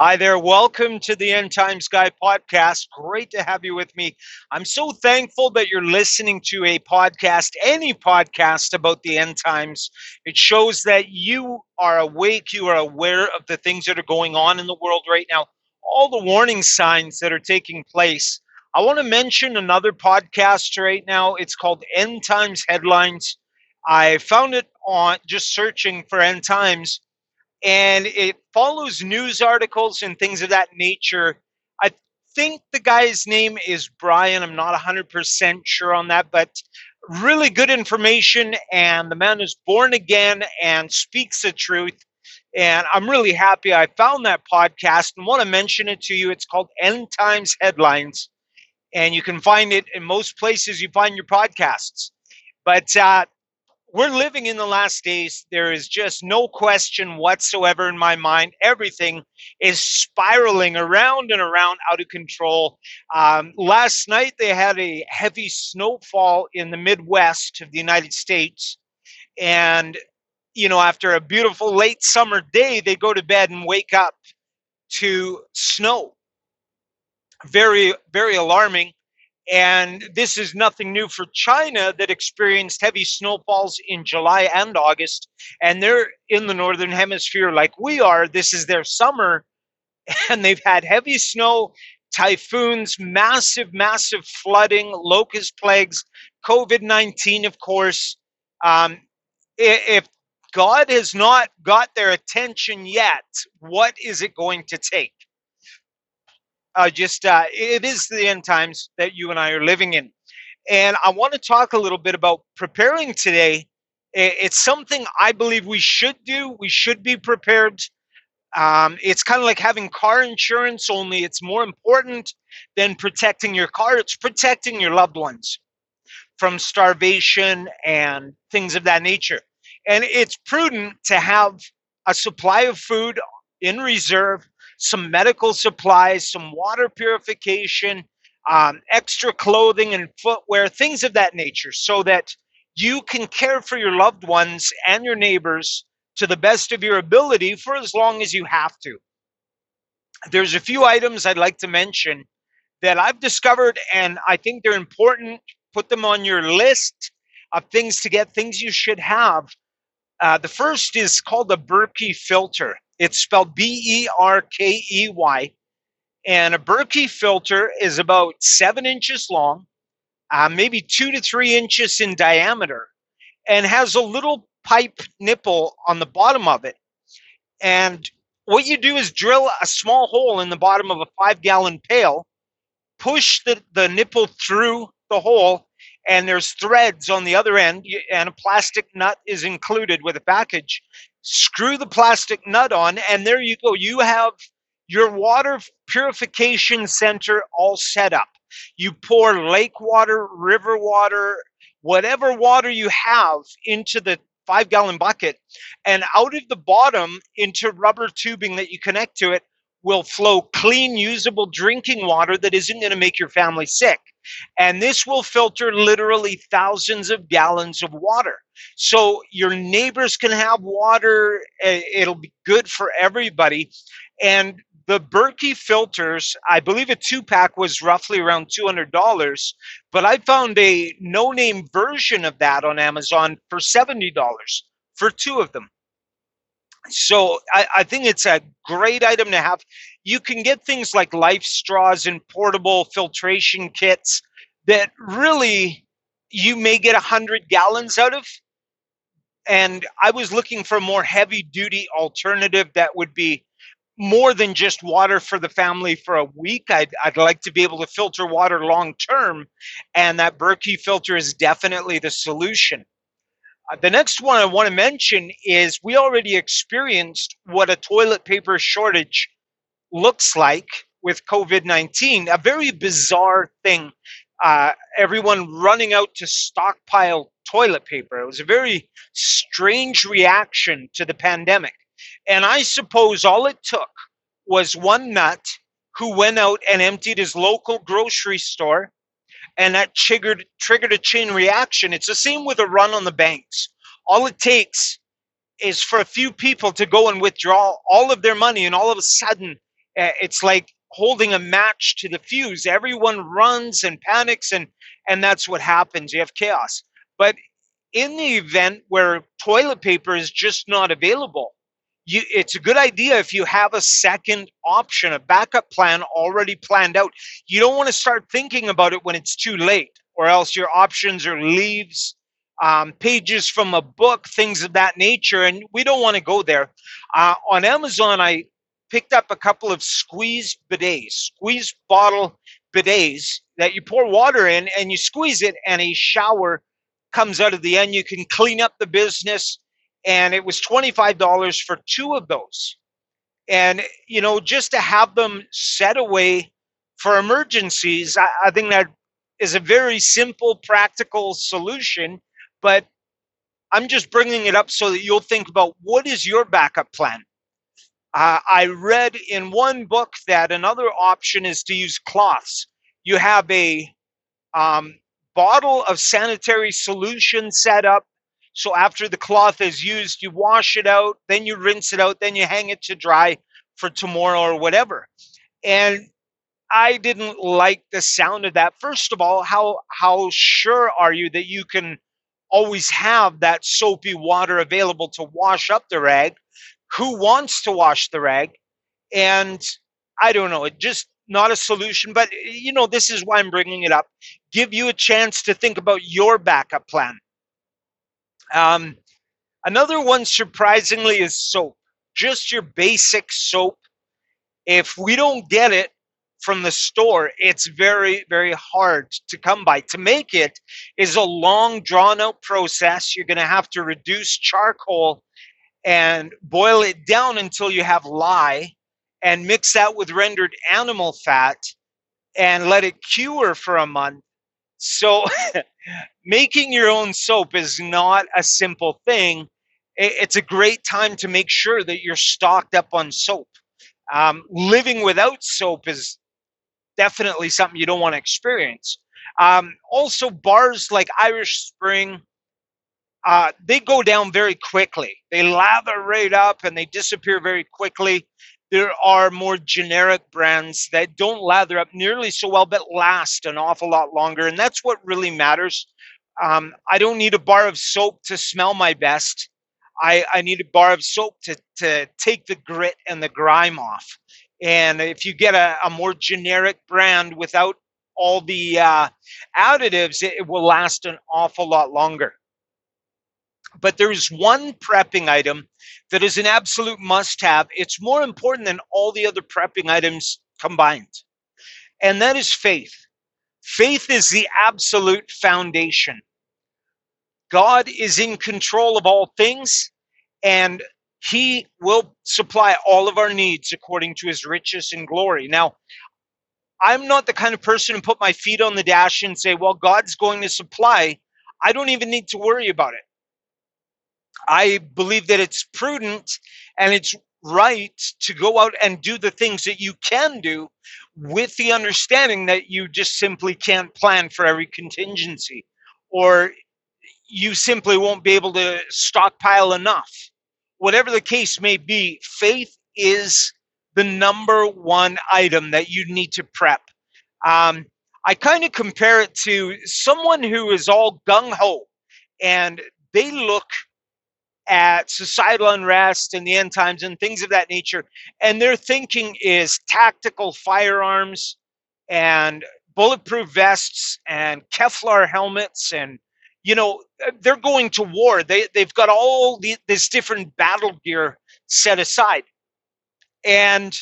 Hi there. Welcome to the End Times Guy podcast. Great to have you with me. I'm so thankful that you're listening to a podcast, any podcast about the end times. It shows that you are awake, you are aware of the things that are going on in the world right now, all the warning signs that are taking place. I want to mention another podcast right now. It's called End Times Headlines. I found it on just searching for End Times and it follows news articles and things of that nature. I think the guy's name is Brian. I'm not 100% sure on that, but really good information. And the man is born again and speaks the truth. And I'm really happy I found that podcast and want to mention it to you. It's called End Times Headlines, and you can find it in most places you find your podcasts. But uh, we're living in the last days. There is just no question whatsoever in my mind. Everything is spiraling around and around out of control. Um, last night, they had a heavy snowfall in the Midwest of the United States. And, you know, after a beautiful late summer day, they go to bed and wake up to snow. Very, very alarming. And this is nothing new for China that experienced heavy snowfalls in July and August. And they're in the northern hemisphere like we are. This is their summer. And they've had heavy snow, typhoons, massive, massive flooding, locust plagues, COVID 19, of course. Um, if God has not got their attention yet, what is it going to take? Uh, just uh, it is the end times that you and I are living in. And I want to talk a little bit about preparing today. It's something I believe we should do. We should be prepared. Um, it's kind of like having car insurance, only it's more important than protecting your car. It's protecting your loved ones from starvation and things of that nature. And it's prudent to have a supply of food in reserve some medical supplies, some water purification, um, extra clothing and footwear, things of that nature, so that you can care for your loved ones and your neighbors to the best of your ability for as long as you have to. There's a few items I'd like to mention that I've discovered, and I think they're important. Put them on your list of things to get, things you should have. Uh, the first is called the Berkey filter. It's spelled B E R K E Y. And a Berkey filter is about seven inches long, uh, maybe two to three inches in diameter, and has a little pipe nipple on the bottom of it. And what you do is drill a small hole in the bottom of a five gallon pail, push the, the nipple through the hole, and there's threads on the other end, and a plastic nut is included with a package screw the plastic nut on, and there you go. You have your water purification center all set up. You pour lake water, river water, whatever water you have into the five gallon bucket, and out of the bottom into rubber tubing that you connect to it will flow clean, usable drinking water that isn't going to make your family sick. And this will filter literally thousands of gallons of water. So your neighbors can have water. Eh, it'll be good for everybody. And the Berkey filters, I believe a two pack was roughly around $200, but I found a no name version of that on Amazon for $70 for two of them. So I, I, think it's a great item to have. You can get things like life straws and portable filtration kits that really you may get a hundred gallons out of. And I was looking for a more heavy duty alternative that would be more than just water for the family for a week. I'd, I'd like to be able to filter water long term. And that Berkey filter is definitely the solution. Uh, the next one I want to mention is we already experienced what a toilet paper shortage looks like with COVID 19, a very bizarre thing. Uh, everyone running out to stockpile toilet paper. It was a very strange reaction to the pandemic. And I suppose all it took was one nut who went out and emptied his local grocery store and that triggered triggered a chain reaction. It's the same with a run on the banks. All it takes is for a few people to go and withdraw all of their money, and all of a sudden, Uh, It's like holding a match to the fuse. Everyone runs and panics, and and that's what happens. You have chaos. But in the event where toilet paper is just not available, you, it's a good idea if you have a second option, a backup plan already planned out. You don't want to start thinking about it when it's too late, or else your options are leaves, um, pages from a book, things of that nature, and we don't want to go there. Uh, on Amazon, I picked up a couple of squeeze bidets, squeeze bottle bidets that you pour water in and you squeeze it, and a shower comes out of the end. You can clean up the business, and it was $25 for two of those. And, you know, just to have them set away for emergencies, I, I think that is a very simple, practical solution. But I'm just bringing it up so that you'll think about what is your backup plan? Uh, I read in one book that another option is to use cloths. You have a um, bottle of sanitary solution set up. So after the cloth is used, you wash it out, then you rinse it out, then you hang it to dry for tomorrow or whatever. And I didn't like the sound of that. First of all, how how sure are you that you can always have that soapy water available to wash up the rag? Who wants to wash the rag? And I don't know, it just not a solution, but you know, this is why I'm bringing it up. Give you a chance to think about your backup plan. Um, another one, surprisingly, is soap. Just your basic soap. If we don't get it from the store, it's very, very hard to come by. To make it is a long, drawn out process. You're going to have to reduce charcoal and boil it down until you have lye and mix that with rendered animal fat and let it cure for a month. So, making your own soap is not a simple thing. It's a great time to make sure that you're stocked up on soap. Um, living without soap is definitely something you don't want to experience. Um, also, bars like Irish Spring, uh, they go down very quickly. They lather right up and they disappear very quickly. There are more generic brands that don't lather up nearly so well, but last an awful lot longer. And that's what really matters. Um, I don't need a bar of soap to smell my best. I, I need a bar of soap to, to take the grit and the grime off. And if you get a, a more generic brand without all the uh, additives, it, it will last an awful lot longer. But there's one prepping item that is an absolute must have. It's more important than all the other prepping items combined, and that is faith. Faith is the absolute foundation. God is in control of all things, and He will supply all of our needs according to His riches and glory. Now, I'm not the kind of person to put my feet on the dash and say, well, God's going to supply. I don't even need to worry about it. I believe that it's prudent and it's right to go out and do the things that you can do with the understanding that you just simply can't plan for every contingency or you simply won't be able to stockpile enough. Whatever the case may be, faith is the number one item that you need to prep. Um, I kind of compare it to someone who is all gung ho and they look at societal unrest and the end times and things of that nature. And their thinking is tactical firearms and bulletproof vests and Kevlar helmets and you know they're going to war. They they've got all the, this different battle gear set aside. And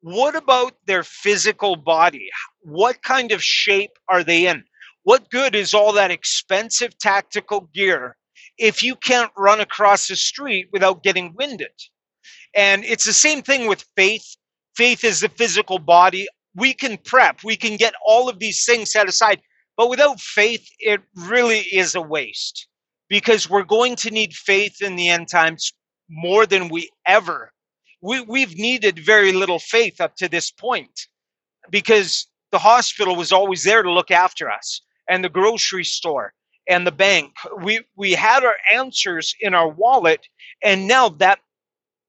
what about their physical body? What kind of shape are they in? What good is all that expensive tactical gear if you can't run across the street without getting winded. And it's the same thing with faith. Faith is the physical body. We can prep, we can get all of these things set aside. But without faith, it really is a waste because we're going to need faith in the end times more than we ever. We, we've needed very little faith up to this point because the hospital was always there to look after us and the grocery store and the bank. We we had our answers in our wallet, and now that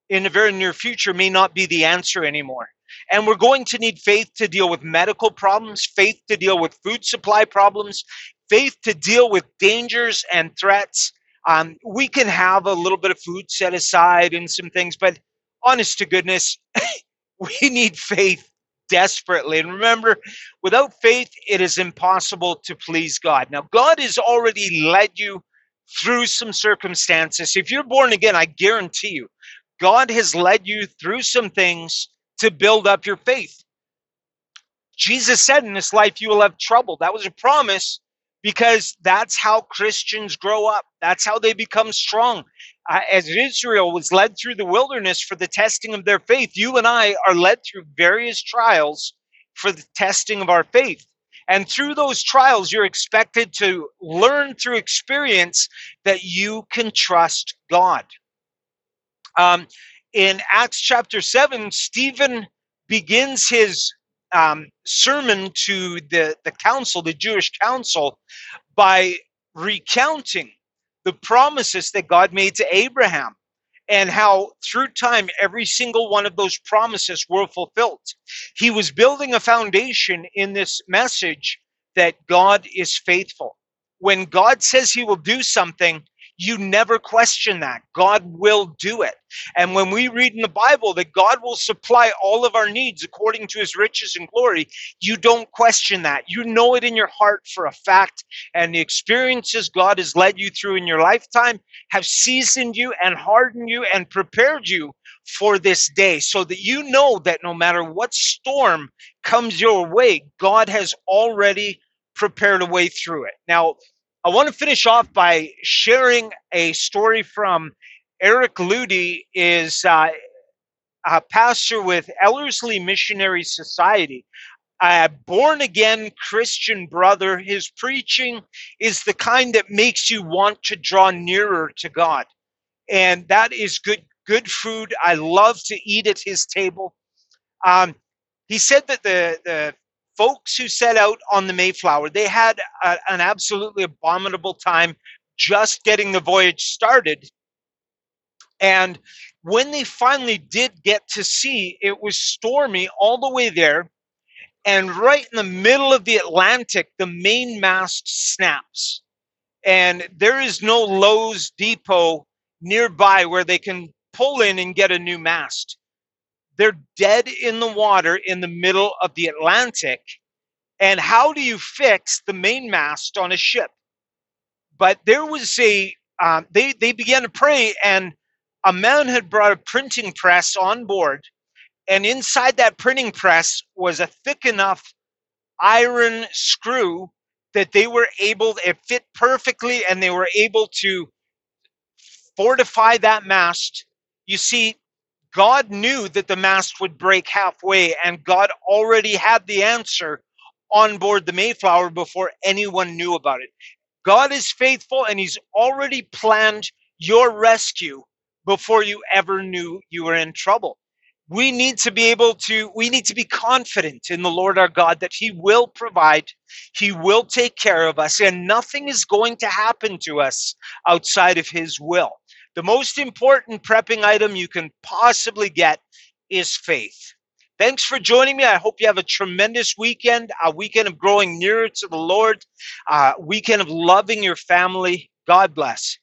in the very near future may not be the answer anymore. And we're going to need faith to deal with medical problems, faith to deal with food supply problems, faith to deal with dangers and threats. Um, we can have a little bit of food set aside and some things, but honest to goodness, we need faith desperately. And remember, without faith, it is impossible to please God. Now, God has already led you through some circumstances. If you're born again, I guarantee you, God has led you through some things to build up your faith. Jesus said in this life you will have trouble. That was a promise because that's how Christians grow up. That's how they become strong. Uh, as Israel was led through the wilderness for the testing of their faith, you and I are led through various trials for the testing of our faith. And through those trials, you're expected to learn through experience that you can trust God. Um, in Acts chapter 7, Stephen begins his um, sermon to the, the council, the Jewish council, by recounting the promises that God made to Abraham and how through time every single one of those promises were fulfilled. He was building a foundation in this message that God is faithful. When God says he will do something, you never question that. God will do it. And when we read in the Bible that God will supply all of our needs according to his riches and glory, you don't question that. You know it in your heart for a fact. And the experiences God has led you through in your lifetime have seasoned you and hardened you and prepared you for this day so that you know that no matter what storm comes your way, God has already prepared a way through it. Now, I want to finish off by sharing a story from Eric Ludy is uh, a pastor with Ellerslie Missionary Society. A born again Christian brother. His preaching is the kind that makes you want to draw nearer to God. And that is good, good food. I love to eat at his table. Um, he said that the, the folks who set out on the Mayflower, they had a, an absolutely abominable time just getting the voyage started. And when they finally did get to sea, it was stormy all the way there. And right in the middle of the Atlantic, the mainmast snaps. And there is no Lowe's depot nearby where they can pull in and get a new mast. They're dead in the water in the middle of the Atlantic. And how do you fix the mainmast on a ship? But there was a, um, they, they began to pray, and a man had brought a printing press on board. And inside that printing press was a thick enough iron screw that they were able, it fit perfectly, and they were able to fortify that mast. You see, God knew that the mast would break halfway, and God already had the answer on board the Mayflower before anyone knew about it. God is faithful, and He's already planned your rescue before you ever knew you were in trouble. We need to be able to, we need to be confident in the Lord our God that He will provide, He will take care of us, and nothing is going to happen to us outside of His will. The most important prepping item you can possibly get is faith. Thanks for joining me. I hope you have a tremendous weekend, a weekend of growing nearer to the Lord, a weekend of loving your family. God bless.